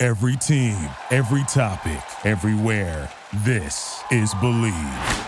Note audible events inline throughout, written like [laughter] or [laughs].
Every team, every topic, everywhere. This is Bleav.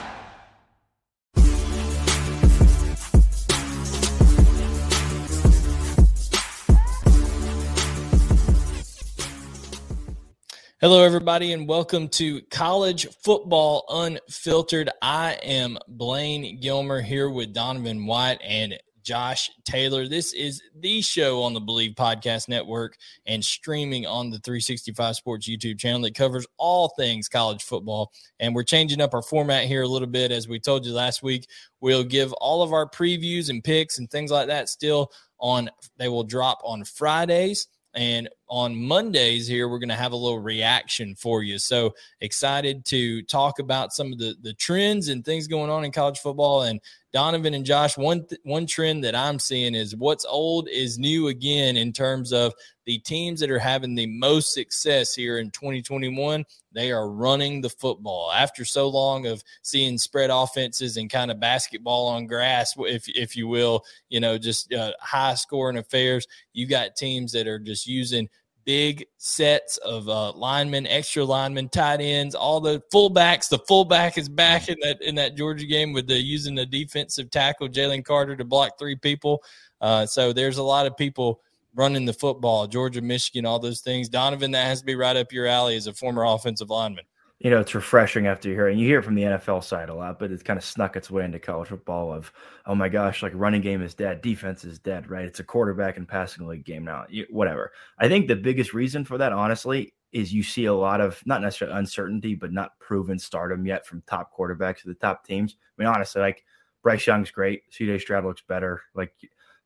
Hello, everybody, and welcome to College Football Unfiltered. I am Blaine Gilmer here with Donovan White and Josh Taylor. This is the show on the Bleav Podcast Network and streaming on the 365 Sports YouTube channel that covers all things college football. And we're changing up our format here a little bit. As we told you last week, we'll give all of our previews and picks and things like that still on, they will drop on Fridays and on Mondays here, we're going to have a little reaction for you. So excited to talk about some of the, the trends and things going on in college football. And Donovan and Josh, one th- one trend that I'm seeing is what's old is new again in terms of the teams that are having the most success here in 2021. They are running the football after so long of seeing spread offenses and kind of basketball on grass, if if you will, you know, just uh, high scoring affairs. You got teams that are just using big sets of uh, linemen, extra linemen, tight ends, all the fullbacks. The fullback is back in that in that Georgia game with the using the defensive tackle Jalen Carter to block three people. Uh, so there's a lot of people running the football. Georgia, Michigan, all those things. Donovan, that has to be right up your alley as a former offensive lineman you know, it's refreshing after you hear it. And you hear it from the NFL side a lot, but it's kind of snuck its way into college football of, oh my gosh, like running game is dead, defense is dead, right? It's a quarterback and passing league game now, you, whatever. I think the biggest reason for that, honestly, is you see a lot of not necessarily uncertainty, but not proven stardom yet from top quarterbacks to the top teams. I mean, honestly, like Bryce Young's great. CJ Stroud looks better. Like,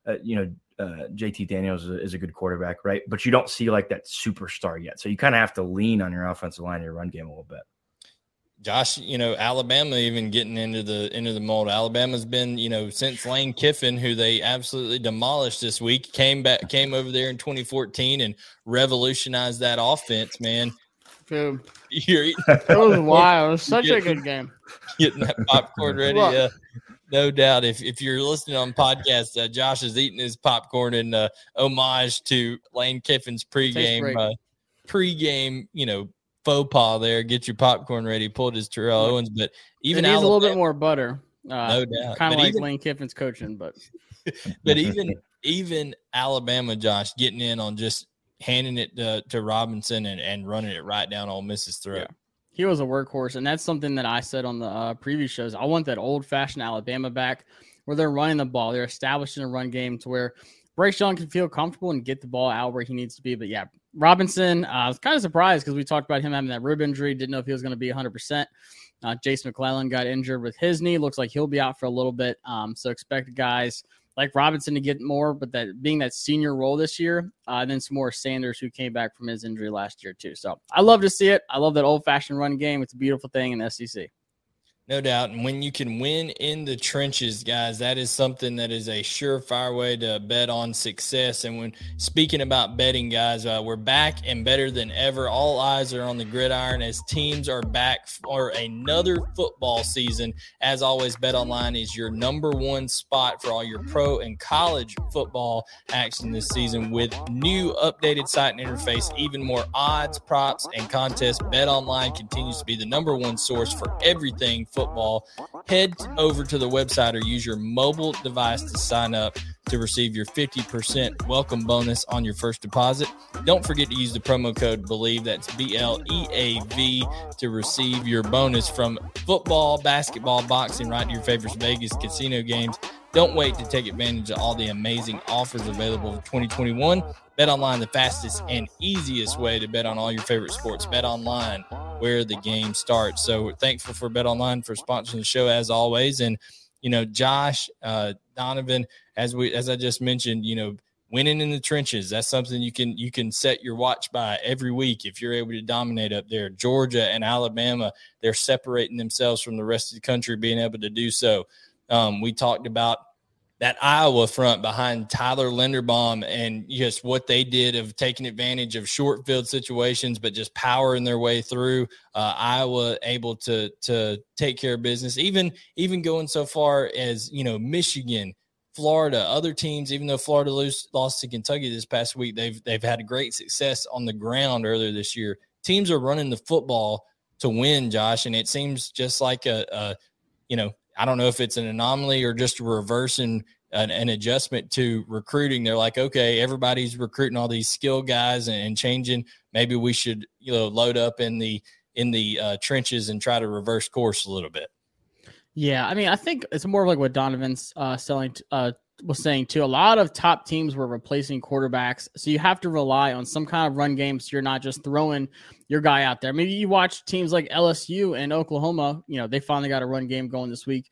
uh, you know, uh, JT Daniels is a, is a, good quarterback, right? But you don't see like that superstar yet. So you kind of have to lean on your offensive line, your run game a little bit. Josh, you know, Alabama even getting into the into the mold. Alabama's been, you know, since Lane Kiffin, who they absolutely demolished this week, came back came over there in 2014 and revolutionized that offense, man. Dude, [laughs] You're eating, it was wild. It was such getting, a good game. Getting that popcorn ready. Uh, no doubt. If if you're listening on podcast, uh, Josh is eating his popcorn in uh, homage to Lane Kiffin's pregame uh, pregame, you know, faux pas there. Get your popcorn ready. Pulled his Terrell Owens, but even it needs a little bit more butter. Uh, no doubt. Kind of like even, Lane Kiffin's coaching, but [laughs] but even [laughs] even Alabama, Josh, getting in on just handing it to, to Robinson and, and running it right down Ole Miss's throat. Yeah. He was a workhorse, and that's something that I said on the uh, previous shows. I want that old fashioned Alabama back where they're running the ball. They're establishing a run game to where Bryce Young can feel comfortable and get the ball out where he needs to be. But yeah, Robinson, uh, I was kind of surprised because we talked about him having that rib injury. Didn't know if he was going to be 100%. Uh, Jase McClellan got injured with his knee. Looks like he'll be out for a little bit. Um, so expect guys like Robinson to get more, but that being that senior role this year, uh, and then some more Sanders who came back from his injury last year too. So I love to see it. I love that old fashioned run game. It's a beautiful thing in SEC. No doubt. And when you can win in the trenches, guys, that is something that is a surefire way to bet on success. And when speaking about betting, guys, uh, we're back and better than ever. All eyes are on the gridiron as teams are back for another football season. As always, Bet Online is your number one spot for all your pro and college football action this season with new updated site and interface, even more odds, props, and contests. Bet Online continues to be the number one source for everything football, head over to the website or use your mobile device to sign up to receive your 50% welcome bonus on your first deposit. Don't forget to use the promo code BLEAV, that's B L E A V, to receive your bonus from football, basketball, boxing, right to your favorite Vegas casino games. Don't wait to take advantage of all the amazing offers available for 2021. Bet online, the fastest and easiest way to bet on all your favorite sports. Bet online, where the game starts. So we're thankful for Bet Online for sponsoring the show as always. And you know, Josh, uh, Donovan, as we as I just mentioned, you know, winning in the trenches. That's something you can you can set your watch by every week if you're able to dominate up there. Georgia and Alabama, they're separating themselves from the rest of the country, being able to do so. Um, we talked about that Iowa front behind Tyler Linderbaum and just what they did of taking advantage of short field situations, but just powering their way through. Uh, Iowa able to to take care of business, even even going so far as you know Michigan Florida, other teams, even though Florida lose, lost to Kentucky this past week, they've they've had great success on the ground earlier this year. Teams are running the football to win, Josh, and it seems just like a, a you know, I don't know if it's an anomaly or just a reversing an, an, adjustment to recruiting. They're like, okay, everybody's recruiting all these skill guys and, and changing. Maybe we should, you know, load up in the in the uh, trenches and try to reverse course a little bit. Yeah, I mean, I think it's more of like what Donovan's uh, selling uh, was saying too. A lot of top teams were replacing quarterbacks, so you have to rely on some kind of run game. So you're not just throwing your guy out there. Maybe you watch teams like LSU and Oklahoma. You know, they finally got a run game going this week,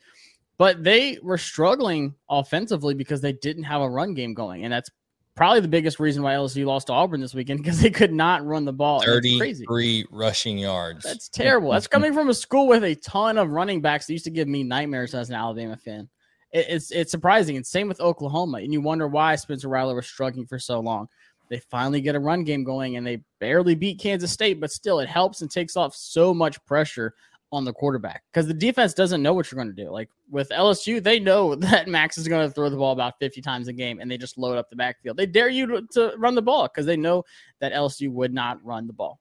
but they were struggling offensively because they didn't have a run game going, and that's probably the biggest reason why LSU lost to Auburn this weekend because they could not run the ball. 33 rushing yards. That's terrible. That's coming from a school with a ton of running backs that used to give me nightmares as an Alabama fan. It's it's surprising. And same with Oklahoma. And you wonder why Spencer Rattler was struggling for so long. They finally get a run game going and they barely beat Kansas State, but still it helps and takes off so much pressure on the quarterback because the defense doesn't know what you're going to do. Like with LSU, they know [laughs] that Max is going to throw the ball about 50 times a game and they just load up the backfield. They dare you to, to run the ball because they know that LSU would not run the ball.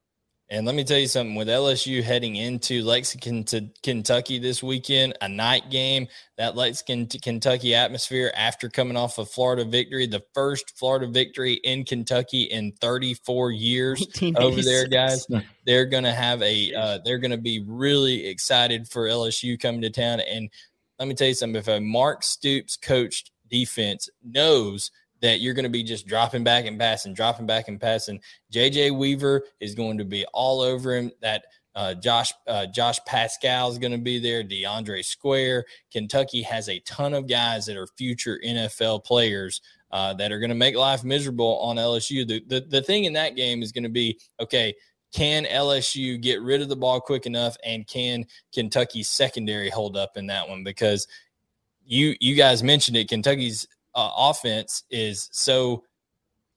And let me tell you something with LSU heading into Lexington to Kentucky this weekend, a night game, that Lexington to Kentucky atmosphere after coming off a Florida victory, the first Florida victory in Kentucky in 34 years over there, guys. They're going to have a, uh, they're going to be really excited for LSU coming to town. And let me tell you something if a Mark Stoops coached defense knows that you're going to be just dropping back and passing, dropping back and passing. JJ Weaver is going to be all over him. That uh, Josh uh, Josh Paschal is going to be there. DeAndre Square. Kentucky has a ton of guys that are future NFL players uh, that are going to make life miserable on LSU. The, the the thing in that game is going to be okay. Can LSU get rid of the ball quick enough, and can Kentucky's secondary hold up in that one? Because you you guys mentioned it. Kentucky's uh, offense is so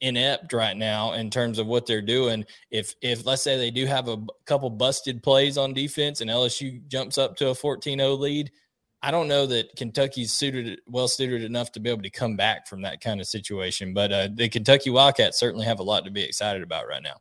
inept right now in terms of what they're doing. If if let's say they do have a couple busted plays on defense and LSU jumps up to a 14-0 lead, I don't know that Kentucky's suited well suited enough to be able to come back from that kind of situation. But uh, the Kentucky Wildcats certainly have a lot to be excited about right now.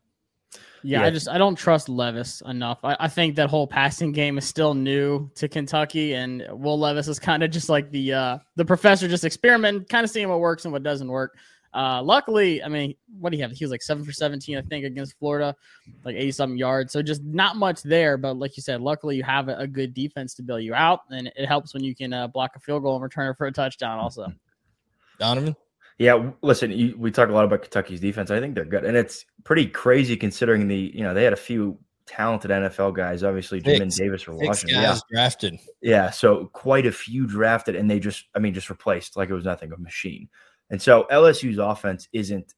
Yeah, yeah, I just I don't trust Levis enough. I, I, think that whole passing game is still new to Kentucky, and Will Levis is kind of just like the uh, the professor, just experimenting, kind of seeing what works and what doesn't work. Uh, luckily, I mean, what do you have? He was like seven for seventeen, I think, against Florida, like eighty something yards. So just not much there, but like you said, luckily you have a, a good defense to bail you out, and it helps when you can uh, block a field goal and return it for a touchdown. Also, Donovan. Yeah, listen, you, we talk a lot about Kentucky's defense. I think they're good, and it's pretty crazy considering the you know they had a few talented NFL guys. Obviously, Jamin Davis for Washington. yeah. drafted. Yeah, so quite a few drafted, and they just, I mean, just replaced like it was nothing, a machine. And so LSU's offense isn't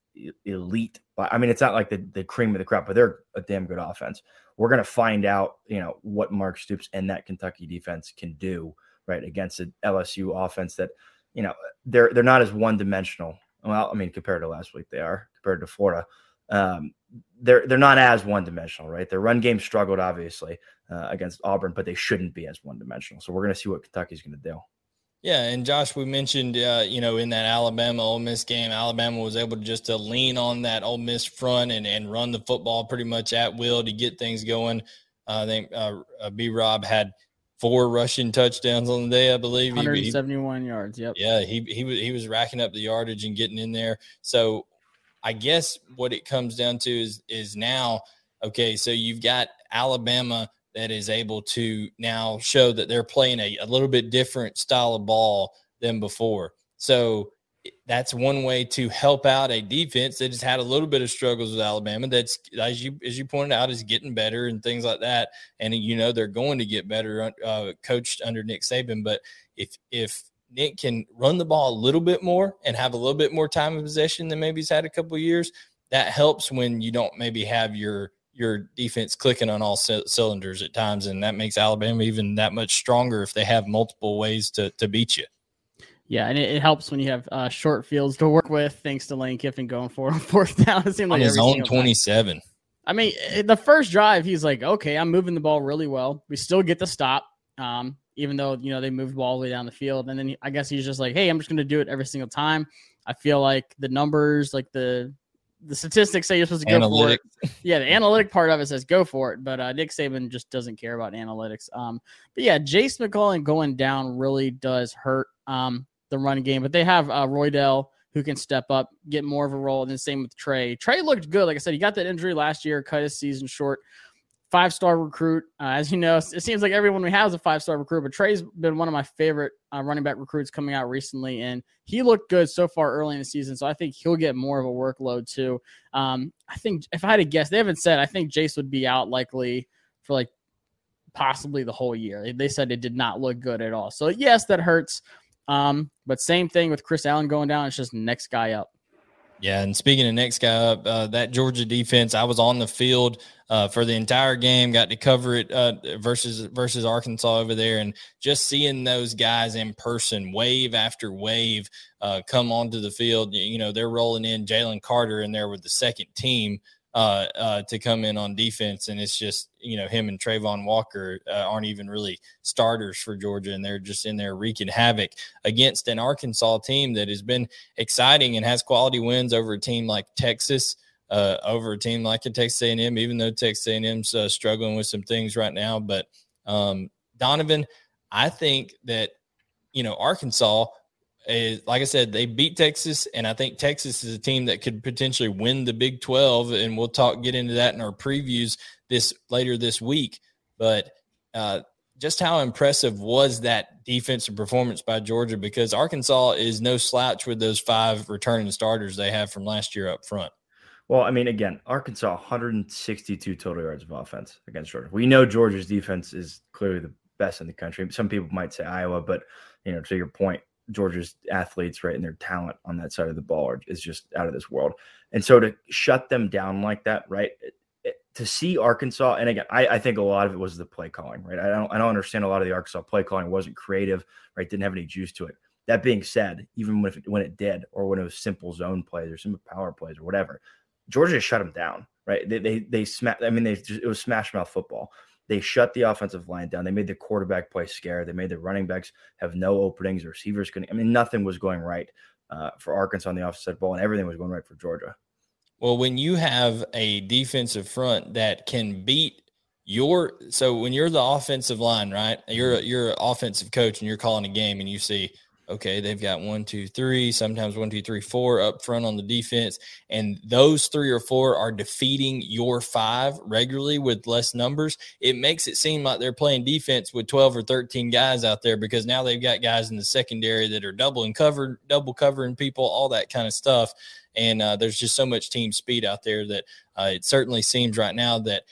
elite, but I mean, it's not like the, the cream of the crop, but they're a damn good offense. We're going to find out, you know, what Mark Stoops and that Kentucky defense can do right against an LSU offense that you know they're they're not as one dimensional. Well, I mean, compared to last week, they are compared to Florida. Um, they're they're not as one dimensional, right? Their run game struggled obviously uh, against Auburn, but they shouldn't be as one dimensional. So we're going to see what Kentucky's going to do. Yeah, and Josh, we mentioned, uh, you know, in that Alabama Ole Miss game, Alabama was able to just to lean on that Ole Miss front and, and run the football pretty much at will to get things going. Uh, I think uh, uh B. Rob had four rushing touchdowns on the day, I believe. 171 he, yards. Yep. Yeah, he he was he was racking up the yardage and getting in there. So I guess what it comes down to is is now okay. So you've got Alabama that is able to now show that they're playing a, a little bit different style of ball than before. So that's one way to help out a defense that has had a little bit of struggles with Alabama. That's as you as you pointed out is getting better and things like that. And you know they're going to get better, uh, coached under Nick Saban. But if if Nick can run the ball a little bit more and have a little bit more time of possession than maybe he's had a couple years, that helps when you don't maybe have your your defense clicking on all c- cylinders at times, and that makes Alabama even that much stronger if they have multiple ways to to beat you. Yeah, and it, it helps when you have uh, short fields to work with, thanks to Lane Kiffin going for [laughs] fourth down. It seemed like on his own time. twenty seven. I mean, eh, the first drive, he's like, okay, I'm moving the ball really well. We still get the stop, um, even though you know they moved the ball all the way down the field. And then he, I guess he's just like, hey, I'm just going to do it every single time. I feel like the numbers, like the the statistics say you're supposed to go Analytic. for it. [laughs] Yeah, the analytic part of it says go for it, but uh, Nick Saban just doesn't care about analytics. Um, but yeah, Jase McClellan going down really does hurt um, the run game. But they have uh, Roydell who can step up, get more of a role. And then same with Trey. Trey looked good. Like I said, he got that injury last year, cut his season short. Five star recruit. Uh, as you know, it seems like everyone we have is a five star recruit, but Trey's been one of my favorite uh, running back recruits coming out recently, and he looked good so far early in the season. So I think he'll get more of a workload too. Um, I think if I had to guess, they haven't said. I think Jase would be out likely for like possibly the whole year. They said it did not look good at all. So yes, that hurts. Um, but same thing with Chris Allen going down. It's just next guy up. Yeah, and speaking of next guy up, uh, that Georgia defense, I was on the field uh, for the entire game, got to cover it uh, versus versus Arkansas over there, and just seeing those guys in person, wave after wave, uh, come onto the field. You know, they're rolling in Jalen Carter in there with the second team uh, uh, to come in on defense, and it's just you know him and Travon Walker uh, aren't even really starters for Georgia, and they're just in there wreaking havoc against an Arkansas team that has been exciting and has quality wins over a team like Texas, uh, over a team like a Texas A&M, even though Texas A&M's uh, struggling with some things right now. But um, Donovan, I think that you know Arkansas is like I said, they beat Texas, and I think Texas is a team that could potentially win the Big Twelve, and we'll talk get into that in our previews this later this week. But uh, just how impressive was that defensive performance by Georgia? Because Arkansas is no slouch with those five returning starters they have from last year up front. Well, I mean, again, Arkansas 162 total yards of offense against Georgia. We know Georgia's defense is clearly the best in the country. Some people might say Iowa, but you know, to your point, Georgia's athletes, right, and their talent on that side of the ball are, is just out of this world. And so to shut them down like that, right? It, it, to see Arkansas, and again, I, I, think a lot of it was the play calling, right? I don't, I don't understand a lot of the Arkansas play calling wasn't creative, right? Didn't have any juice to it. That being said, even when it, when it did, or when it was simple zone plays or simple power plays or whatever, Georgia shut them down, right? They they they smash. I mean, they just, it was smash mouth football. They shut the offensive line down. They made the quarterback play scared. They made the running backs have no openings. Receivers couldn't. I mean, nothing was going right uh, for Arkansas on the offensive ball, and everything was going right for Georgia. Well, when you have a defensive front that can beat your so when you're the offensive line, right? You're you're an offensive coach and you're calling a game and you see okay, they've got one, two, three, sometimes one, two, three, four up front on the defense. And those three or four are defeating your five regularly with less numbers. It makes it seem like they're playing defense with 12 or 13 guys out there because now they've got guys in the secondary that are doubling covered, double covering people, all that kind of stuff. And uh, there's just so much team speed out there that uh, it certainly seems right now that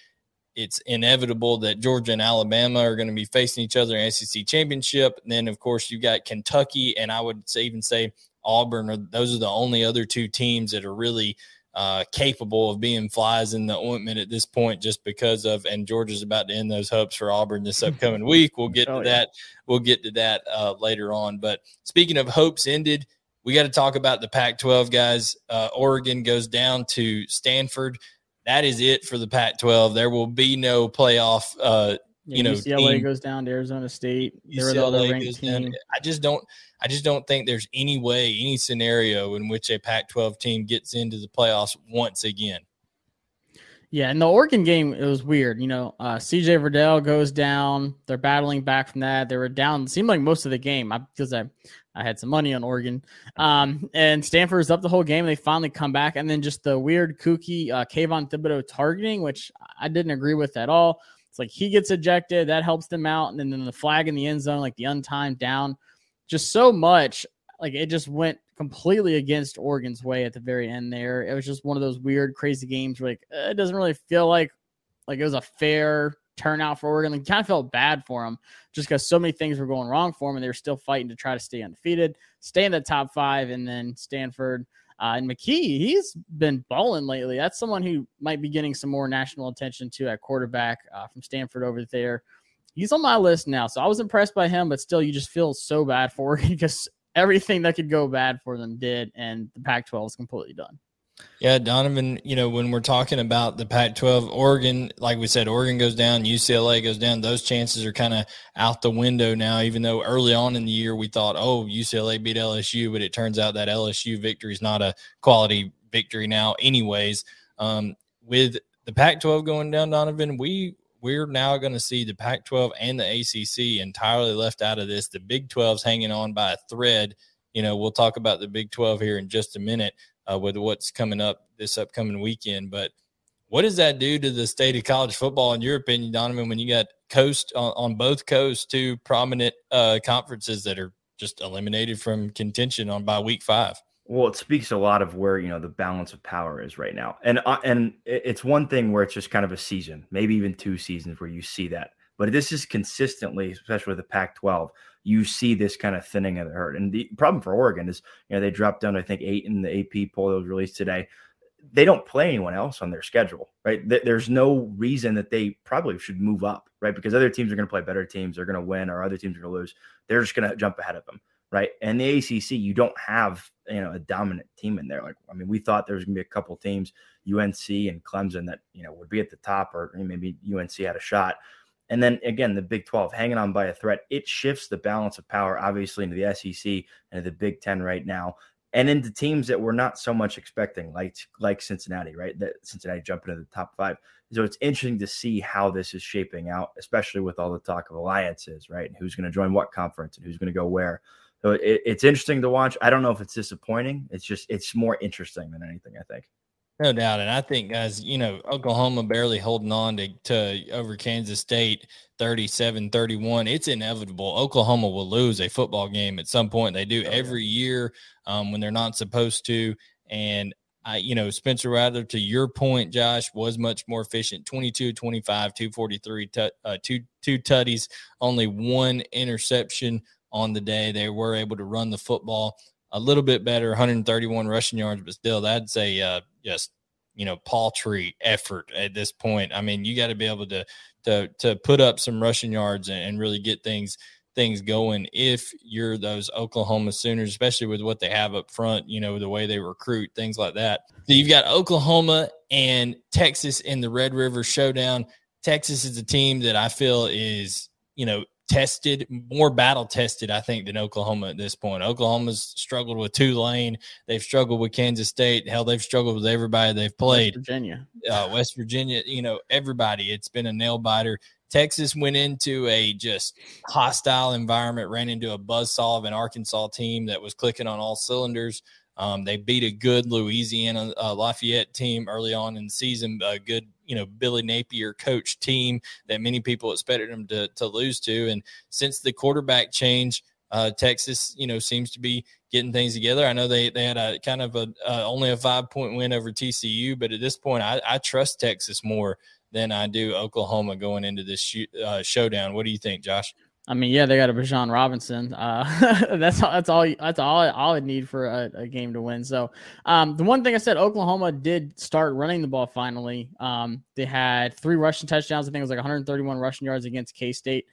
it's inevitable that Georgia and Alabama are going to be facing each other in SEC championship. And then, of course, you've got Kentucky, and I would say, even say Auburn. Are, those are the only other two teams that are really uh, capable of being flies in the ointment at this point, just because of. And Georgia's about to end those hopes for Auburn this [laughs] upcoming week. We'll get to oh, that. We'll get to that uh, later on. But speaking of hopes ended, we got to talk about the Pac-12 guys. Uh, Oregon goes down to Stanford that is it for the Pac-12. There will be no playoff. Uh, yeah, you know, UCLA team. goes down to Arizona State. UCLA down. I just don't. I just don't think there's any way, any scenario in which a Pac-12 team gets into the playoffs once again. Yeah, and the Oregon game, it was weird. You know, uh, CJ Verdell goes down. They're battling back from that. They were down. Seemed like most of the game because I, I had some money on Oregon. Um, and Stanford was up the whole game. They finally come back, and then just the weird, kooky uh, Kayvon Thibodeaux targeting, which I didn't agree with at all. It's like he gets ejected, that helps them out, and then, then the flag in the end zone, like the untimed down, just so much. Like it just went completely against Oregon's way at the very end. There, it was just one of those weird, crazy games where like uh, it doesn't really feel like like it was a fair turnout for Oregon. Like, kind of felt bad for him just because so many things were going wrong for him, and they were still fighting to try to stay undefeated, stay in the top five, and then Stanford. Uh, and McKee, he's been balling lately. That's someone who might be getting some more national attention to at quarterback uh, from Stanford over there. He's on my list now, so I was impressed by him, but still, you just feel so bad for [laughs] him because everything that could go bad for them did, and the Pac-12 is completely done. Yeah, Donovan, you know, when we're talking about the Pac 12, Oregon, like we said, Oregon goes down, UCLA goes down. Those chances are kind of out the window now, even though early on in the year we thought, oh, UCLA beat LSU, but it turns out that LSU victory is not a quality victory now, anyways. Um, with the Pac 12 going down, Donovan, we we're now going to see the Pac 12 and the ACC entirely left out of this. The Big 12's hanging on by a thread. You know, we'll talk about the Big 12 here in just a minute uh, with what's coming up this upcoming weekend. But what does that do to the state of college football, in your opinion, Donovan, when you got coast on, on both coasts, two prominent uh, conferences that are just eliminated from contention on by week five? Well, it speaks a lot of where you know the balance of power is right now, and uh, and it's one thing where it's just kind of a season, maybe even two seasons where you see that. But this is consistently, especially with the Pac-12, you see this kind of thinning of the herd. And the problem for Oregon is, you know, they dropped down, I think, eight in the AP poll that was released today. They don't play anyone else on their schedule, right? There's no reason that they probably should move up, right? Because other teams are going to play better teams, they're going to win, or other teams are going to lose. They're just going to jump ahead of them, right? And the ACC, you don't have, you know, a dominant team in there. Like, I mean, we thought there was going to be a couple teams, UNC and Clemson, that you know would be at the top, or maybe UNC had a shot. And then again, the Big 12 hanging on by a thread. It shifts the balance of power, obviously, into the SEC and the Big 10 right now, and into teams that we're not so much expecting, like like Cincinnati, right? That Cincinnati jumping into the top five. So it's interesting to see how this is shaping out, especially with all the talk of alliances, right? And who's going to join what conference and who's going to go where. So it, it's interesting to watch. I don't know if it's disappointing. It's just it's more interesting than anything, I think. No doubt. And I think, guys, you know, Oklahoma barely holding on to, to over Kansas State 37 31. It's inevitable. Oklahoma will lose a football game at some point. They do oh, every year um, when they're not supposed to. And I, you know, Spencer Rattler, to your point, Josh, was much more efficient 22, 25, 243, t- uh, two, two tutties, only one interception on the day. They were able to run the football a little bit better, 131 rushing yards, but still, that's a uh, just you know paltry effort at this point. I mean, you got to be able to to to put up some rushing yards and, and really get things things going if you're those Oklahoma Sooners, especially with what they have up front, you know, the way they recruit, things like that. So you've got Oklahoma and Texas in the Red River Showdown. Texas is a team that I feel is, you know, tested, more battle tested, I think, than Oklahoma at this point. Oklahoma's struggled with Tulane. They've struggled with Kansas State. Hell, they've struggled with everybody they've played. West Virginia. Uh, West Virginia, you know, everybody. It's been a nail biter. Texas went into a just hostile environment, ran into a buzzsaw of an Arkansas team that was clicking on all cylinders. Um, they beat a good Louisiana uh, Lafayette team early on in the season, a good you know Billy Napier coach team that many people expected them to to lose to. And since the quarterback change, uh, Texas you know seems to be getting things together. I know they they had a kind of a uh, only a five point win over TCU, but at this point, I, I trust Texas more than I do Oklahoma going into this sh- uh, showdown. What do you think, Josh? I mean, yeah, they got a Bijan Robinson. Uh, [laughs] that's all, that's all. That's all. All I need for a, a, game to win. So, um, the one thing I said, Oklahoma did start running the ball finally. Um, they had three rushing touchdowns. I think it was like 131 rushing yards against K State.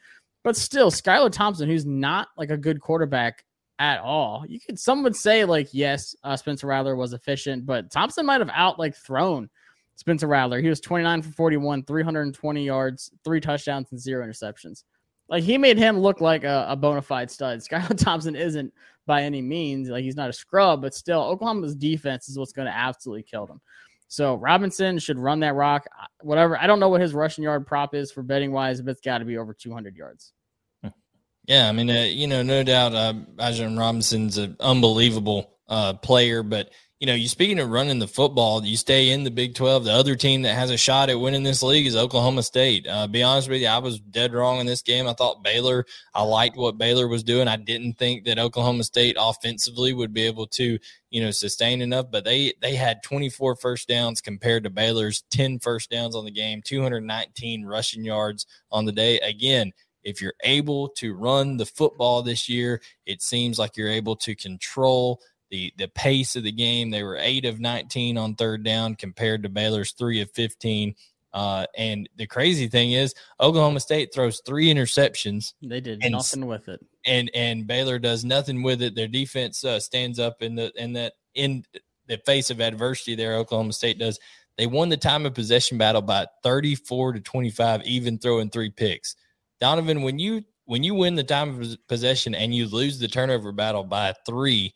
But still, Skylar Thompson, who's not like a good quarterback at all. You could some would say like yes, uh, Spencer Rattler was efficient, but Thompson might have out like thrown Spencer Rattler. He was 29 for 41, 320 yards, three touchdowns, and zero interceptions. Like he made him look like a, a bona fide stud. [laughs] Skylar Thompson isn't by any means like he's not a scrub, but still Oklahoma's defense is what's going to absolutely kill them. So Robinson should run that rock. Whatever. I don't know what his rushing yard prop is for betting wise, but it's got to be over 200 yards. Yeah, I mean, uh, you know, no doubt, uh, Bijan Robinson's an unbelievable uh, player, but you know, you speaking of running the football, you stay in the Big 12. The other team that has a shot at winning this league is Oklahoma State. Uh, be honest with you, I was dead wrong in this game. I thought Baylor, I liked what Baylor was doing. I didn't think that Oklahoma State offensively would be able to, you know, sustain enough, but they they had 24 first downs compared to Baylor's 10 first downs on the game, 219 rushing yards on the day. Again, if you're able to run the football this year, it seems like you're able to control the the pace of the game. They were eight of 19 on third down compared to Baylor's three of 15. Uh, and the crazy thing is, Oklahoma State throws three interceptions. They did and, nothing with it, and and Baylor does nothing with it. Their defense uh, stands up in the in that in the face of adversity. There, Oklahoma State does. They won the time of possession battle by 34 to 25, even throwing three picks. Donovan, when you when you win the time of possession and you lose the turnover battle by three,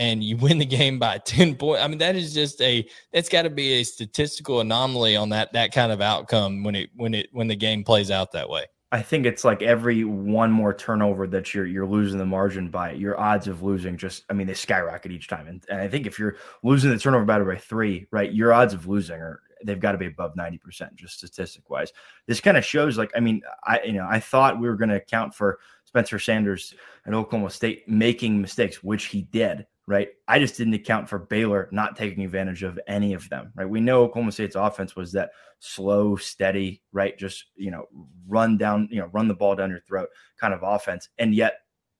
and you win the game by [laughs] 10 points. I mean, that is just a that's got to be a statistical anomaly on that that kind of outcome when it when it when the game plays out that way. I think it's like every one more turnover that you're you're losing the margin by, your odds of losing just I mean they skyrocket each time. And, and I think if you're losing the turnover battle by three, right, your odds of losing are they've got to be above 90% just statistic wise. This kind of shows like I mean, I you know, I thought we were gonna account for Spencer Sanders at Oklahoma State making mistakes, which he did right? I just didn't account for Baylor not taking advantage of any of them, right? We know Oklahoma State's offense was that slow, steady, right? Just, you know, run down, you know, run the ball down your throat kind of offense. And yet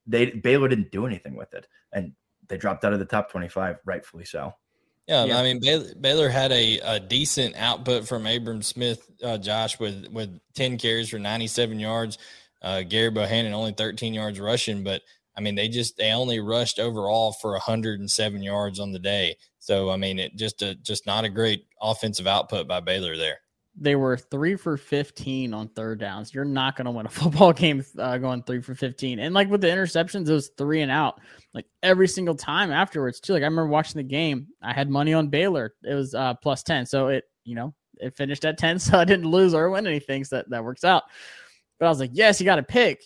they Baylor didn't do anything with it. And they dropped out of the top 25, rightfully so. Yeah, yeah. I mean Baylor, Baylor had a, a, decent output from Abram Smith, uh, Josh, with with ten carries for ninety seven yards. Uh, Gerry Bohanon only thirteen yards rushing, but I mean, they just they only rushed overall for 107 yards on the day. So I mean, it just a just not a great offensive output by Baylor there. They were three for 15 on third downs. You're not going to win a [laughs] football game uh, going three for 15. And like with the interceptions, it was three and out like every single time afterwards too. Like I remember watching the game, I had money on Baylor. It was uh, plus 10, so it you know it finished at 10, [laughs] so I didn't lose or win anything. So that that works out. But I was like, yes, you got to pick.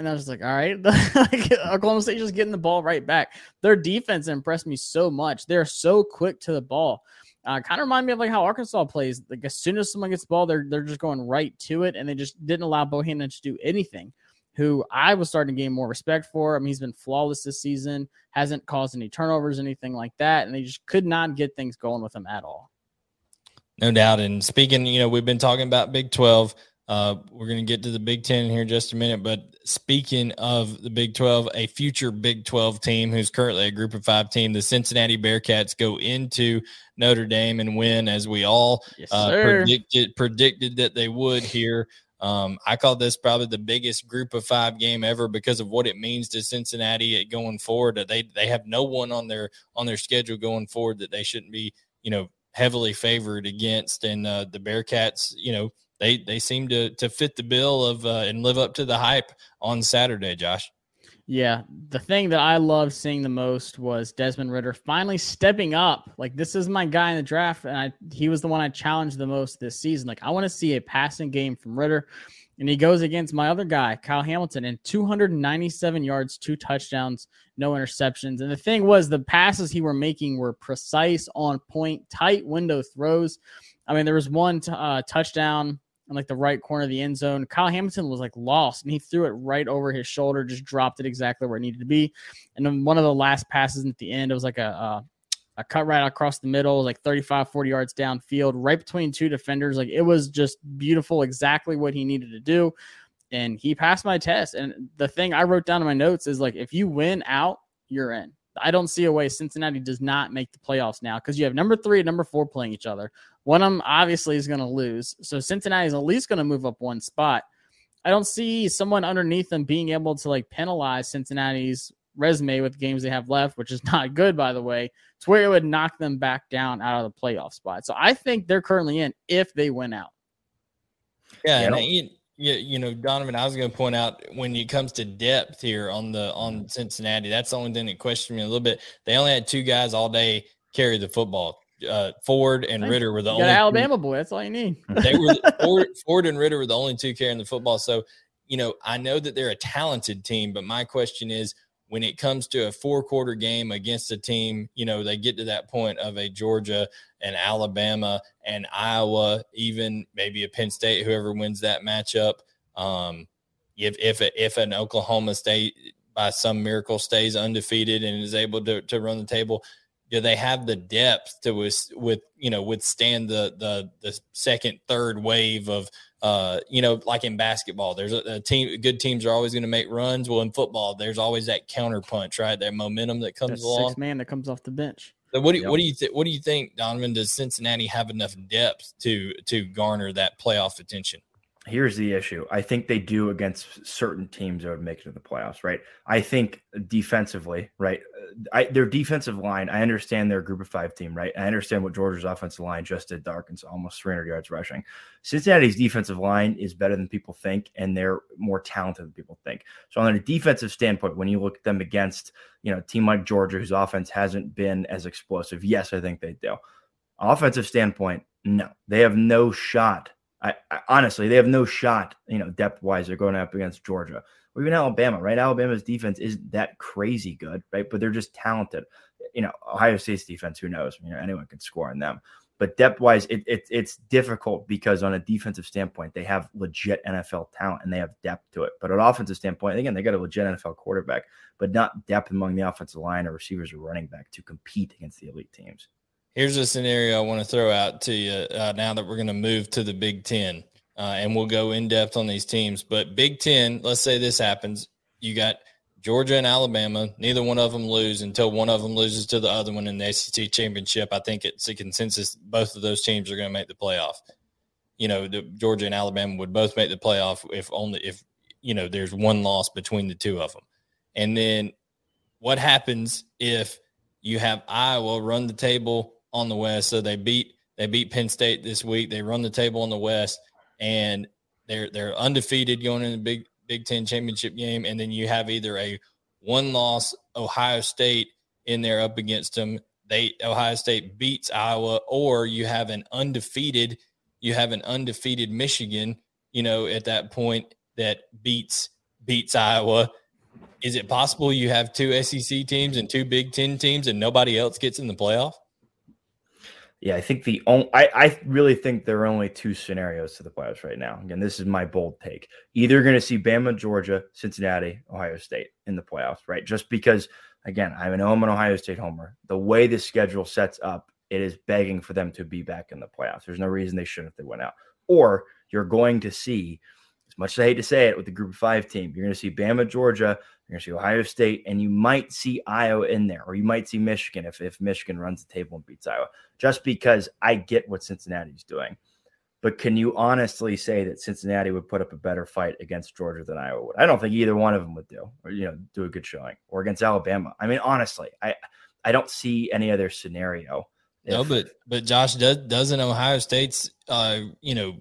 And I was like, all right, [laughs] Oklahoma State just getting the ball right back. Their defense impressed me so much. They're so quick to the ball. Uh, kind of remind me of like how Arkansas plays. Like as soon as someone gets the ball, they're they're just going right to it, and they just didn't allow Bohanon to do anything. Who I was starting to gain more respect for. I mean, he's been flawless this season, hasn't caused any turnovers, anything like that, and they just could not get things going with him at all. No doubt. And speaking, you know, we've been talking about Big Twelve. Uh, we're going to get to the Big Ten here in just a minute. But speaking of the Big 12, a future Big 12 team who's currently a group of five team, the Cincinnati Bearcats go into Notre Dame and win as we all yes, uh, predicted, predicted that they would here. Um, I call this probably the biggest group of five game ever because of what it means to Cincinnati going forward. They they have no one on their on their schedule going forward that they shouldn't be, you know, heavily favored against. And uh, the Bearcats, you know, they they seem to to fit the bill of uh, and live up to the hype on Saturday, Josh. Yeah, the thing that I loved seeing the most was Desmond Ridder finally stepping up. Like this is my guy in the draft, and I he was the one I challenged the most this season. Like I want to see a passing game from Ridder, and he goes against my other guy, Kyle Hamilton, and 297 yards, two touchdowns, no interceptions. And the thing was, the passes he were making were precise, on point, tight window throws. I mean, there was one t- uh, touchdown like the right corner of the end zone. Kyle Hamilton was like lost and he threw it right over his shoulder, just dropped it exactly where it needed to be. And then one of the last passes at the end, it was like a, a, a cut right across the middle, was like 35, 40 yards downfield, right between two defenders. Like it was just beautiful, exactly what he needed to do. And he passed my test. And the thing I wrote down in my notes is like, if you win out, you're in. I don't see a way Cincinnati does not make the playoffs now because you have number three and number four playing each other. One of them obviously is going to lose. So Cincinnati is at least going to move up one spot. I don't see someone underneath them being able to like penalize Cincinnati's resume with games they have left, which is [laughs] not good, by the way, to where it would knock them back down out of the playoff spot. So I think they're currently in if they win out. Yeah, and you, you, you know, Donovan, I was going to point out when it comes to depth here on the on Cincinnati, that's the only thing that questioned me a little bit. They only had two guys all day carry the football uh, Ford and Ridder were the only Alabama two. boy. That's all you need. [laughs] they were [laughs] Ford, Ford and Ridder were the only two carrying the football. So you know, I know that they're a talented team, but my question is, when it comes to a four quarter game against a team, you know, they get to that point of a Georgia and Alabama and Iowa, even maybe a Penn State, whoever wins that matchup. Um, if if if an Oklahoma State by some miracle stays undefeated and is able to to run the table, do they have the depth to with, with you know withstand the the the second third wave of uh you know like in basketball there's a, a team good teams are always going to make runs. Well in football there's always that counter punch right? That momentum that comes along. six man that comes off the bench. So what do you, yep. what do you th- what do you think Donovan does Cincinnati have enough depth to to garner that playoff attention here's the issue. I think they do against certain teams that would make it to the playoffs, right? I think defensively, right? Uh, I, their defensive line, I understand they're a group of five team, right? I understand what Georgia's offensive line just did to Arkansas, almost 300 yards rushing. Cincinnati's defensive line is better than people think, and they're more talented than people think. So, on a defensive standpoint, when you look at them against, you know, a team like Georgia, whose offense hasn't been as explosive, yes, I think they do. Offensive standpoint, no, they have no shot I, I, honestly, they have no shot, you know, depth wise. They're going up against Georgia or even Alabama, right? Alabama's defense isn't that crazy good, right? But they're just talented. You know, Ohio State's defense, who knows? You know, anyone can score on them. But depth wise, it, it, it's difficult because on a defensive standpoint, they have legit NFL talent and they have depth to it. But on offensive standpoint, again, they got a legit NFL quarterback, but not depth among the offensive line or receivers or running back to compete against the elite teams. Here's a scenario I want to throw out to you uh, now that we're going to move to the Big Ten, uh, and we'll go in depth on these teams. But Big Ten, let's say this happens, you got Georgia and Alabama. Neither one of them lose until one of them loses to the other one in the SEC championship. I think it's a consensus both of those teams are going to make the playoff. You know, the, Georgia and Alabama would both make the playoff if only if you know there's one loss between the two of them. And then what happens if you have Iowa run the table on the West. So they beat they beat Penn State this week. They run the table on the West, and they're they're undefeated going in the Big Big Ten championship game. And then you have either a one loss Ohio State in there up against them. They Ohio State beats Iowa, or you have an undefeated you have an undefeated Michigan. You know at that point that beats beats Iowa. Is it possible you have two SEC teams and two Big Ten teams and nobody else gets in the playoff? Yeah, I think the only I, I really think there are only two scenarios to the playoffs right now. Again, this is my bold take. Either going to see Bama, Georgia, Cincinnati, Ohio State in the playoffs, right? Just because, again, I'm an I'm an Ohio State homer. The way the schedule sets up, it is begging for them to be back in the playoffs. There's no reason they shouldn't if they went out. Or you're going to see, as much as I hate to say it, with the Group of Five team, you're going to see Bama, Georgia, you're going to see Ohio State, and you might see Iowa in there, or you might see Michigan if, if Michigan runs the table and beats Iowa, just because I get what Cincinnati's doing. But can you honestly say that Cincinnati would put up a better fight against Georgia than Iowa would? I don't think either one of them would do, or you know, do a good showing, or against Alabama. I mean, honestly, I I don't see any other scenario. If, no, but but Josh does doesn't Ohio State's uh you know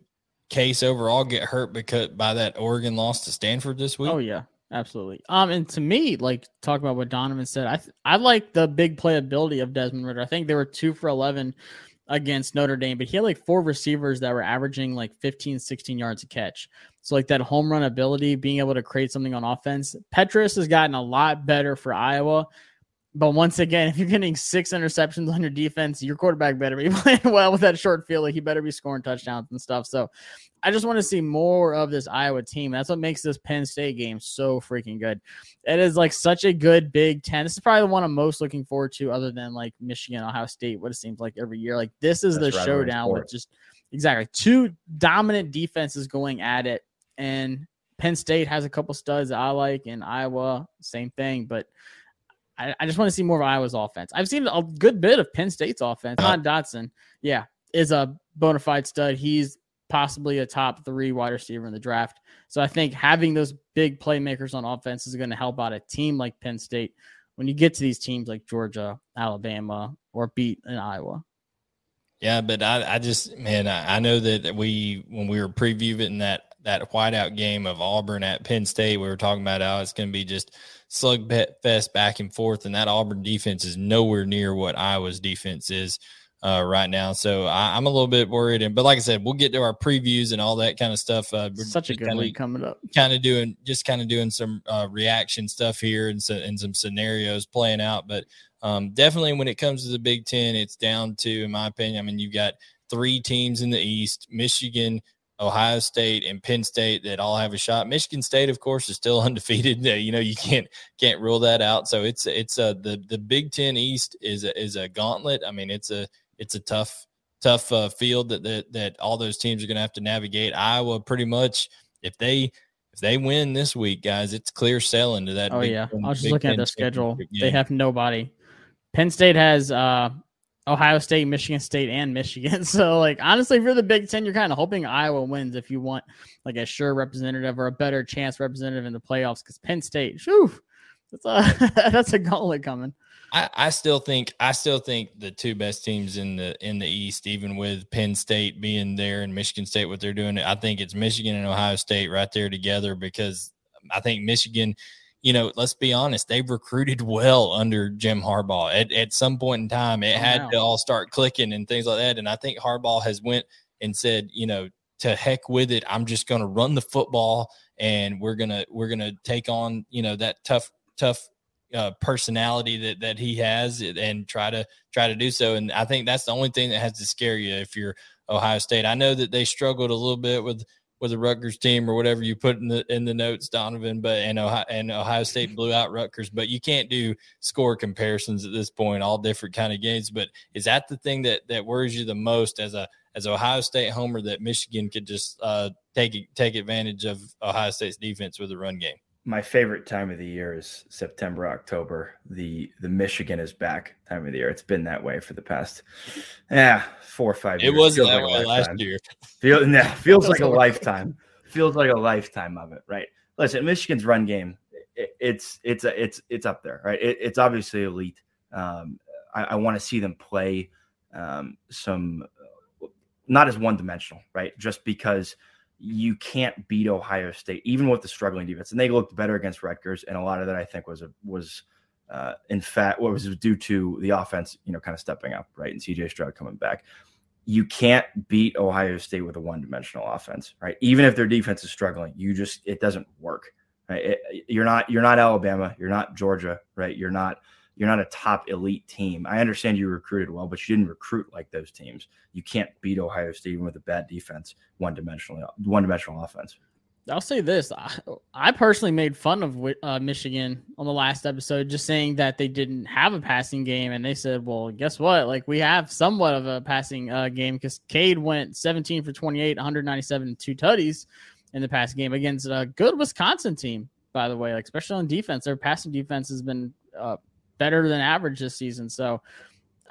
case overall get hurt because by that Oregon loss to Stanford this week? Oh yeah, Absolutely. Um, and to me, like talk about what Donovan said, I th- I like the big playability of Desmond Ridder. I think they were two for eleven against Notre Dame, but he had like four receivers that were averaging like 15, 16 yards a catch. So like that home run ability, being able to create something on offense. Petras has gotten a lot better for Iowa. But once again, if you're getting six interceptions on your defense, your quarterback better be [laughs] playing well with that short field. Like he better be scoring touchdowns and stuff. So I just want to see more of this Iowa team. That's what makes this Penn State game so freaking good. It is like such a good Big Ten. This is probably the one I'm most looking forward to, other than like Michigan, Ohio State, what it seems like every year. Like this is That's the showdown with just exactly two dominant defenses going at it. And Penn State has a couple studs I like, and Iowa, same thing. But I, I just want to see more of Iowa's offense. I've seen a good bit of Penn State's offense. Uh-huh. Dotson, yeah, is a bona fide stud. He's possibly a top three wide receiver in the draft. So I think having those big playmakers on offense is going to help out a team like Penn State when you get to these teams like Georgia, Alabama, or beat in Iowa. Yeah, but I, I just man, I, I know that we when we were previewing that that whiteout game of Auburn at Penn State, we were talking about how it's going to be just slugfest back and forth, and that Auburn defense is nowhere near what Iowa's defense is. uh, right now. So I, am a little bit worried. And but like I said, we'll get to our previews and all that kind of stuff. Uh, Such a good kinda, week coming up. Kind of doing just kind of doing some uh, reaction stuff here and, so, and some scenarios playing out. But um, definitely when it comes to the Big Ten, it's down to, in my opinion, I mean, you've got three teams in the East: Michigan, Ohio State and Penn State that all have a shot. Michigan State, of course, is still [laughs] undefeated. [laughs] You know, you can't can't rule that out. So it's it's a the the Big Ten East is a, is a gauntlet. I mean, it's a it's a tough tough uh, field that, that that all those teams are going to have to navigate. Iowa, pretty much, if they if they win this week, guys, it's clear sailing to that. Oh yeah, I was just looking at the schedule. They have nobody. Penn State has uh Ohio State, Michigan State, and Michigan. [laughs] So, like, honestly, if you're the Big Ten, you're kind of hoping Iowa wins if you want like a sure representative or a better chance representative in the playoffs. Because Penn State, whew, that's a [laughs] that's a gauntlet coming. I, I still think I still think the two best teams in the in the East, even with Penn State being there and Michigan State, what they're doing, I think it's Michigan and Ohio State right there together because I think Michigan you know, let's be honest, they've recruited well under Jim Harbaugh. At, at some point in time, it oh, had wow. to all start clicking and things like that. And I think Harbaugh has went and said, you know, to heck with it. I'm just going to run the football, and we're gonna we're gonna take on you know that tough tough uh, personality that that he has and try to try to do so. And I think that's the only thing that has to scare you if you're Ohio State. I know that they struggled a little bit with with a Rutgers team or whatever you put in the in the notes, Donovan. But and Ohio, and Ohio State blew out Rutgers. But you can't do score comparisons at this point. All different kind of games. But is that the thing that that worries you the most as a as Ohio State homer that Michigan could just uh, take take advantage of Ohio State's defense with a run game? My favorite time of the year is September, October. The the Michigan is back time of the year. It's been that way for the past yeah, four or five years. It was that like way last year. Feel, [laughs] yeah, feels like a lifetime. Feels like a lifetime of it, right? Listen, Michigan's run game, it, it's it's a, it's it's up there, right? It, it's obviously elite. Um, I, I want to see them play um, some not as one dimensional, right? Just because you can't beat Ohio State, even with the struggling defense. And they looked better against Rutgers, and a lot of that I think was a, was uh, in fact what was due to the offense, you know, kind of stepping up, right, and CJ Stroud coming back. You can't beat Ohio State with a one-dimensional offense, right? Even if their defense is struggling, you just it doesn't work. Right? It, you're not you're not Alabama, you're not Georgia, right? You're not you're not a top elite team. I understand you recruited well, but you didn't recruit like those teams. You can't beat Ohio State even with a bad defense, one dimensional, one dimensional offense. I'll say this: I, personally made fun of uh, Michigan on the last episode, just saying that they didn't have a passing game, and they said, "Well, guess what? Like we have somewhat of a passing uh, game because Cade went 17 for 28, 197, two tutties in the passing game against a good Wisconsin team. By the way, like especially on defense, their passing defense has been uh, better than average this season. So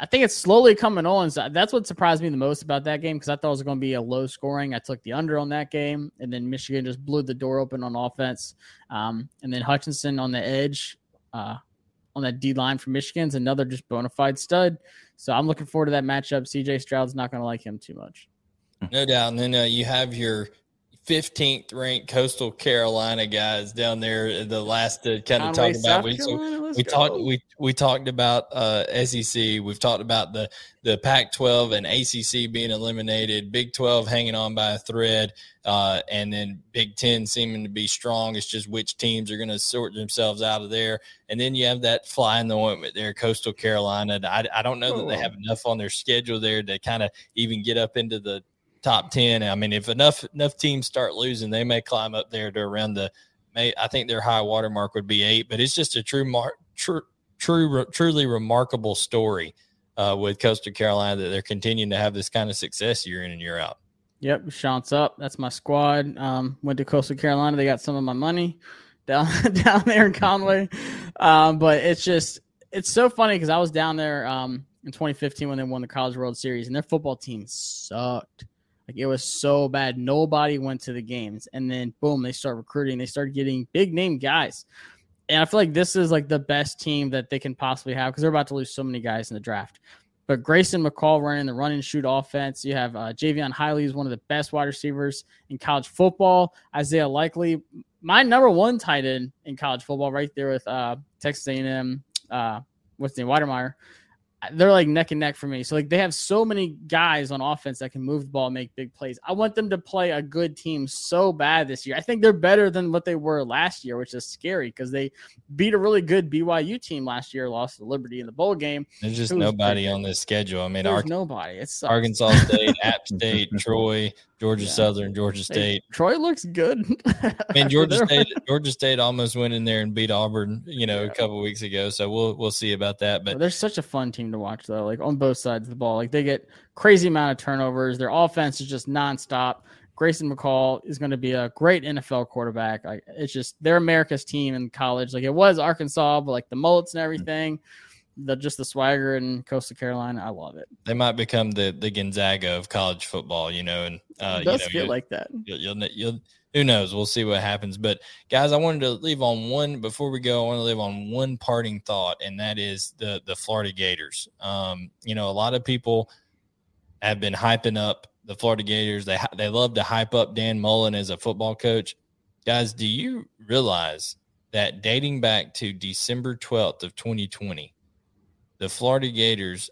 I think it's slowly coming on. So that's what surprised me the most about that game because I thought it was going to be a low scoring. I took the under on that game, and then Michigan just blew the door open on offense. Um, and then Hutchinson on the edge, uh, on that D line for Michigan's another just bona fide stud. So I'm looking forward to that matchup. CJ Stroud's not going to like him too much. No doubt. And then uh, you have your 15th ranked Coastal Carolina guys down there. The last to kind of talk about we, so we talked we we talked about uh, SEC. We've talked about the the Pac-12 and ACC being eliminated. Big 12 hanging on by a thread, uh, and then Big 10 seeming to be strong. It's just which teams are going to sort themselves out of there. And then you have that fly in the ointment there, Coastal Carolina. I, I don't know that they have enough on their schedule there to kind of even get up into the top 10. I mean, if enough enough teams start losing, they may climb up there to around the may I think their high water mark would be 8, but it's just a true mar- true true truly remarkable story uh, with Coastal Carolina that they're continuing to have this kind of success year in and year out. Yep, Chants up. That's my squad. Um, went to Coastal Carolina. They got some of my money [laughs] down down there in Conway. Um, but it's just it's so funny because I was down there um, in 2015 when they won the College World Series, and their football team sucked. Like it was so bad. Nobody went to the games. And then boom, they start recruiting. They start getting big name guys. And I feel like this is like the best team that they can possibly have because they're about to lose so many guys in the draft. But Grayson McCall running the run and shoot offense. You have uh, Jaivon Heiligh is one of the best wide receivers in college football. Isaiah Likely, my number one tight end in college football, right there with uh, Texas A&M. Uh, what's the name? Wydermyer. They're like neck and neck for me. So like they have so many guys on offense that can move the ball, make big plays. I want them to play a good team so bad this year. I think they're better than what they were last year, which is scary because they beat a really good BYU team last year, lost to Liberty in the bowl game. There's just nobody on this schedule. I mean, There's nobody. It's Arkansas State, App [laughs] State, Troy, Georgia yeah. Southern, Georgia State. Hey, Troy looks good. [laughs] I mean, Georgia State, [laughs] Georgia State almost went in there and beat Auburn, you know, yeah. a couple weeks ago. So we'll we'll see about that. But they're such a fun team to watch, though. Like on both sides of the ball, like they get crazy amount of turnovers. Their offense is just nonstop. Grayson McCall is going to be a great NFL quarterback. Like it's just they're America's team in college. Like it was Arkansas, but like the mullets and everything. Mm-hmm the just the swagger in Coastal Carolina. I love it. They might become the the Gonzaga of college football, you know, and uh, it does you know, feel like that. You'll, you'll, you'll, who knows? We'll see what happens. But guys, I wanted to leave on one before we go. I want to leave on one parting thought, and that is the the Florida Gators. Um, you know, a lot of people have been hyping up the Florida Gators. They they love to hype up Dan Mullen as a football coach. Guys, do you realize that dating back to December 12th of 2020, the Florida Gators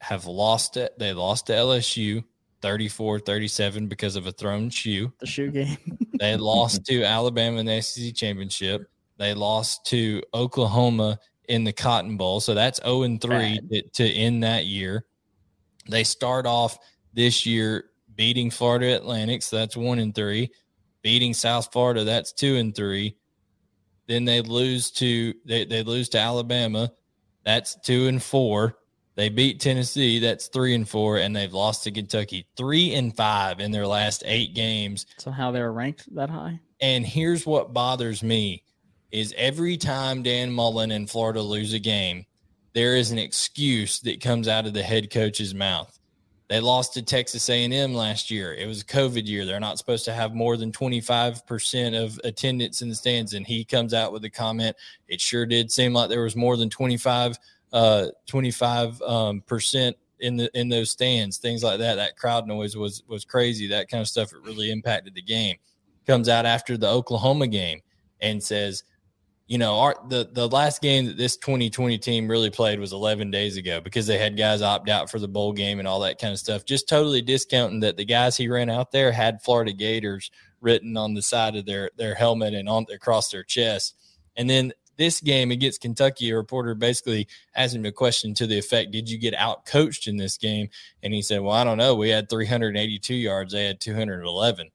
have lost it. They lost to LSU 34 37 because of a thrown shoe. The shoe game. [laughs] they lost to Alabama in the SEC championship. They lost to Oklahoma in the Cotton Bowl. So that's 0 and 3 to, to end that year. They start off this year beating Florida Atlantic. So that's 1 and 3. Beating South Florida, that's 2 and 3. Then they lose to they, they lose to Alabama. That's two and four. They beat Tennessee. That's three and four, and they've lost to Kentucky three and five in their last eight games. So how they were ranked that high? And here's what bothers me: is every time Dan Mullen and Florida lose a game, there is an excuse that comes out of the head coach's mouth. They lost to Texas A&M last year. It was a COVID year. They're not supposed to have more than 25% of attendance in the stands. And he comes out with a comment. It sure did seem like there was more than 25, uh, 25 um, percent in the in those stands. Things like that. That crowd noise was was crazy. That kind of stuff. It really impacted the game. Comes out after the Oklahoma game and says you know, our the the last game that this 2020 team really played was 11 days ago because they had guys opt out for the bowl game and all that kind of stuff. Just totally discounting that the guys he ran out there had Florida Gators written on the side of their their helmet and on across their chest. And then this game against Kentucky, a reporter basically asked him a question to the effect, "Did you get out coached in this game?" And he said, "Well, I don't know. We had 382 yards. They had 211."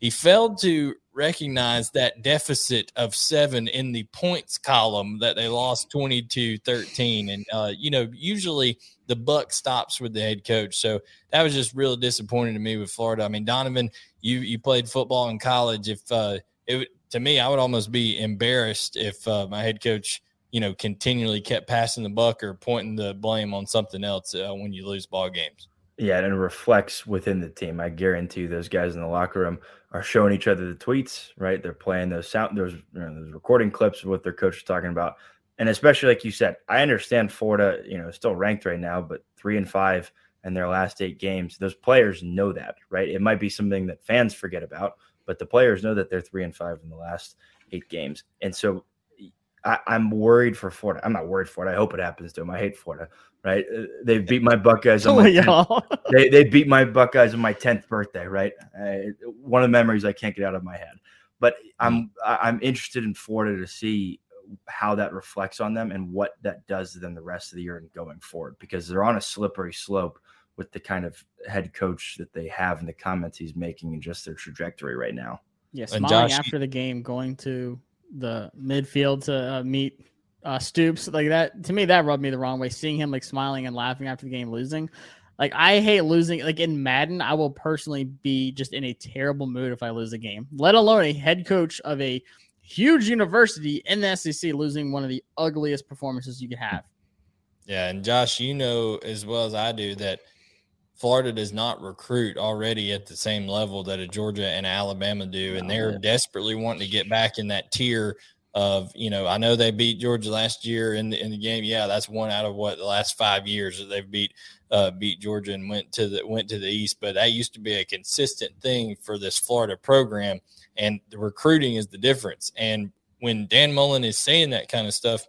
He failed to recognize that deficit of seven in the points column that they lost 22 13 and uh, you know usually the buck stops with the head coach. So that was just real disappointing to me with florida. I mean donovan you you played football in college. If uh it to me i would almost be embarrassed if uh, my head coach you know continually kept passing the buck or pointing the blame on something else uh, when you lose ball games yeah, and it reflects within the team. I guarantee you those guys in the locker room are showing each other the tweets, right? They're playing those sound, those, you know, those recording clips of what their coach is talking about. And especially like you said, I understand Florida, you know, still ranked right now, but three and five in their last eight games. Those players know that, right? It might be something that fans forget about, but the players know that they're three and five in the last eight games. And so I, am worried for Florida. I'm not worried for it. I hope it happens to them. I hate Florida. Right? Uh, they beat my Buckeyes on [laughs] my 10th, they they beat my Buckeyes on my 10th birthday. Right? Uh, one of the memories I can't get out of my head. But I'm I'm interested in Florida to see how that reflects on them and what that does to them the rest of the year and going forward because they're on a slippery slope with the kind of head coach that they have and the comments he's making and just their trajectory right now. Yeah, smiling Josh, after the game, going to the midfield to uh, meet uh, Stoops like that. To me, that rubbed me the wrong way. Seeing him like smiling and laughing after the game losing. Like I hate losing. Like in Madden, I will personally be just in a terrible mood if I lose a game. Let alone a head coach of a huge university in the SEC losing one of the ugliest performances you could have. Yeah, and Josh, you know as well as I do that Florida does not recruit already at the same level that a Georgia and Alabama do, and they're desperately wanting to get back in that tier of you know I know they beat Georgia last year in the in the game. Yeah, that's one out of what the last five years that they've beat uh, beat Georgia and went to the went to the East. But that used to be a consistent thing for this Florida program, and the recruiting is the difference. And when Dan Mullen is saying that kind of stuff,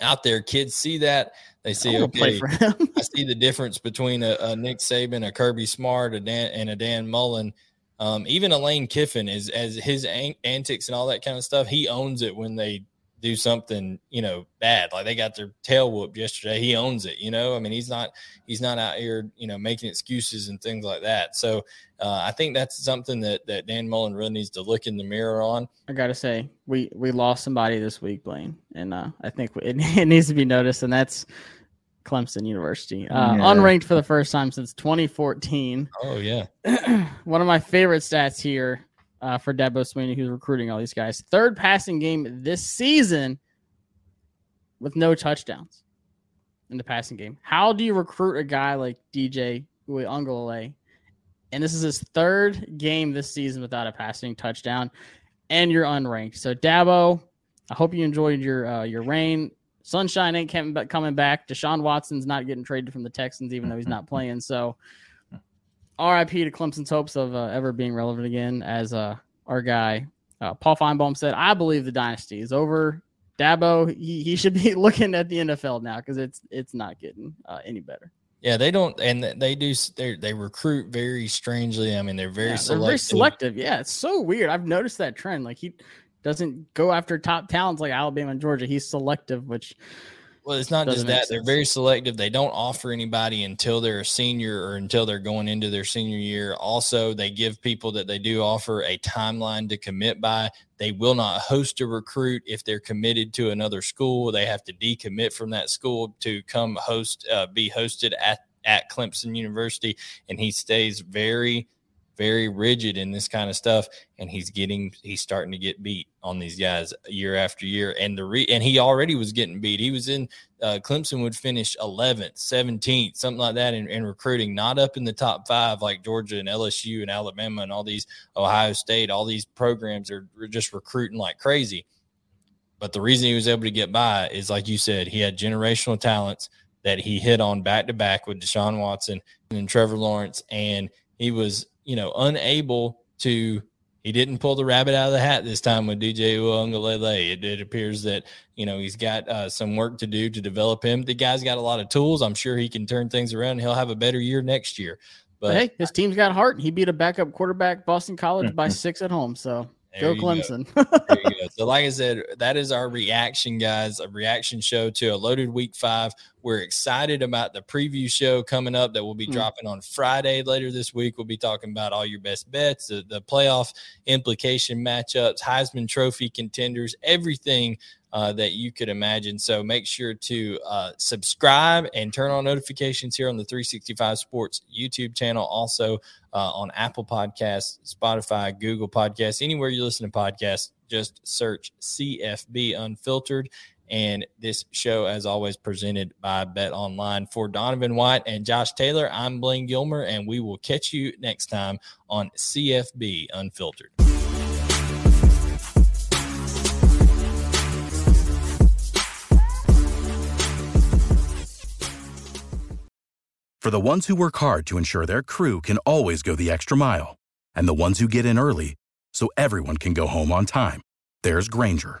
out there, kids see that they see okay, I see the difference between a, a, Nick Saban, a Kirby Smart, a Dan, and a Dan Mullen. Um, even a Lane Kiffin is as his an- antics and all that kind of stuff. He owns it when they do something, you know, bad. Like they got their tail whooped yesterday. He owns it, you know. I mean, he's not he's not out here, you know, making excuses and things like that. So uh, I think that's something that that Dan Mullen really needs to look in the mirror on. I gotta say, we we lost somebody this week, Blaine, and uh, I think it, [laughs] it needs to be noticed, and that's Clemson University, uh, yeah. unranked for the first time since 2014. Oh yeah, [clears throat] one of my favorite stats here uh, for Dabo Swinney, who's recruiting all these guys. Third passing game this season with no touchdowns in the passing game. How do you recruit a guy like DJ Uiagalelei? And this is his third game this season without a passing touchdown, and you're unranked. So Dabo, I hope you enjoyed your uh, your reign. Sunshine ain't coming back. Deshaun Watson's not getting traded from the Texans, even though he's not [laughs] playing. So RIP to Clemson's hopes of uh, ever being relevant again. As uh, our guy uh, Paul Finebaum said, I believe the dynasty is over. Dabo, he, he should be [laughs] looking at the NFL now because it's it's not getting uh, any better. Yeah, they don't, and they do. They they recruit very strangely. I mean, they're very yeah, selective. They're very selective. Yeah, it's so weird. I've noticed that trend. Like he doesn't go after top talents like Alabama and Georgia. He's selective, which well, it's not just that. They're very selective. They don't offer anybody until they're a senior or until they're going into their senior year. Also, they give people that they do offer a timeline to commit by. They will not host a recruit if they're committed to another school. They have to decommit from that school to come host, uh, be hosted at, at Clemson University. And he stays very very rigid in this kind of stuff, and he's getting he's starting to get beat on these guys year after year. And the re, and he already was getting beat. He was in uh, Clemson would finish 11th, 17th, something like that in, in recruiting, not up in the top five like Georgia and LSU and Alabama and all these Ohio State. All these programs are just recruiting like crazy. But the reason he was able to get by is, like you said, he had generational talents that he hit on back to back with Deshaun Watson and Trevor Lawrence, and he was you know, unable to he didn't pull the rabbit out of the hat this time with DJ Uiagalelei. It, it appears that you know he's got uh, some work to do to develop him. The guy's got a lot of tools. I'm sure he can turn things around. he'll have a better year next year. But, but hey, his team's got heart. He beat a backup quarterback, Boston College, by [laughs] six at home. So Go Clemson. Go. [laughs] go. So, like I said, that is our reaction, guys. A reaction show to a loaded week five. We're excited about the preview show coming up that will be mm. dropping on Friday later this week. We'll be talking about all your best bets, the, the playoff implication matchups, Heisman Trophy contenders, everything uh, that you could imagine. So make sure to uh, subscribe and turn on notifications here on the 365 Sports YouTube channel. Also uh, on Apple Podcasts, Spotify, Google Podcasts, anywhere you listen to podcasts, just search CFB Unfiltered. And this show, as always, presented by BetOnline. For Donovan White and Josh Taylor, I'm Blaine Gilmer, and we will catch you next time on CFB Unfiltered. For the ones who work hard to ensure their crew can always go the extra mile, and the ones who get in early so everyone can go home on time, there's Grainger,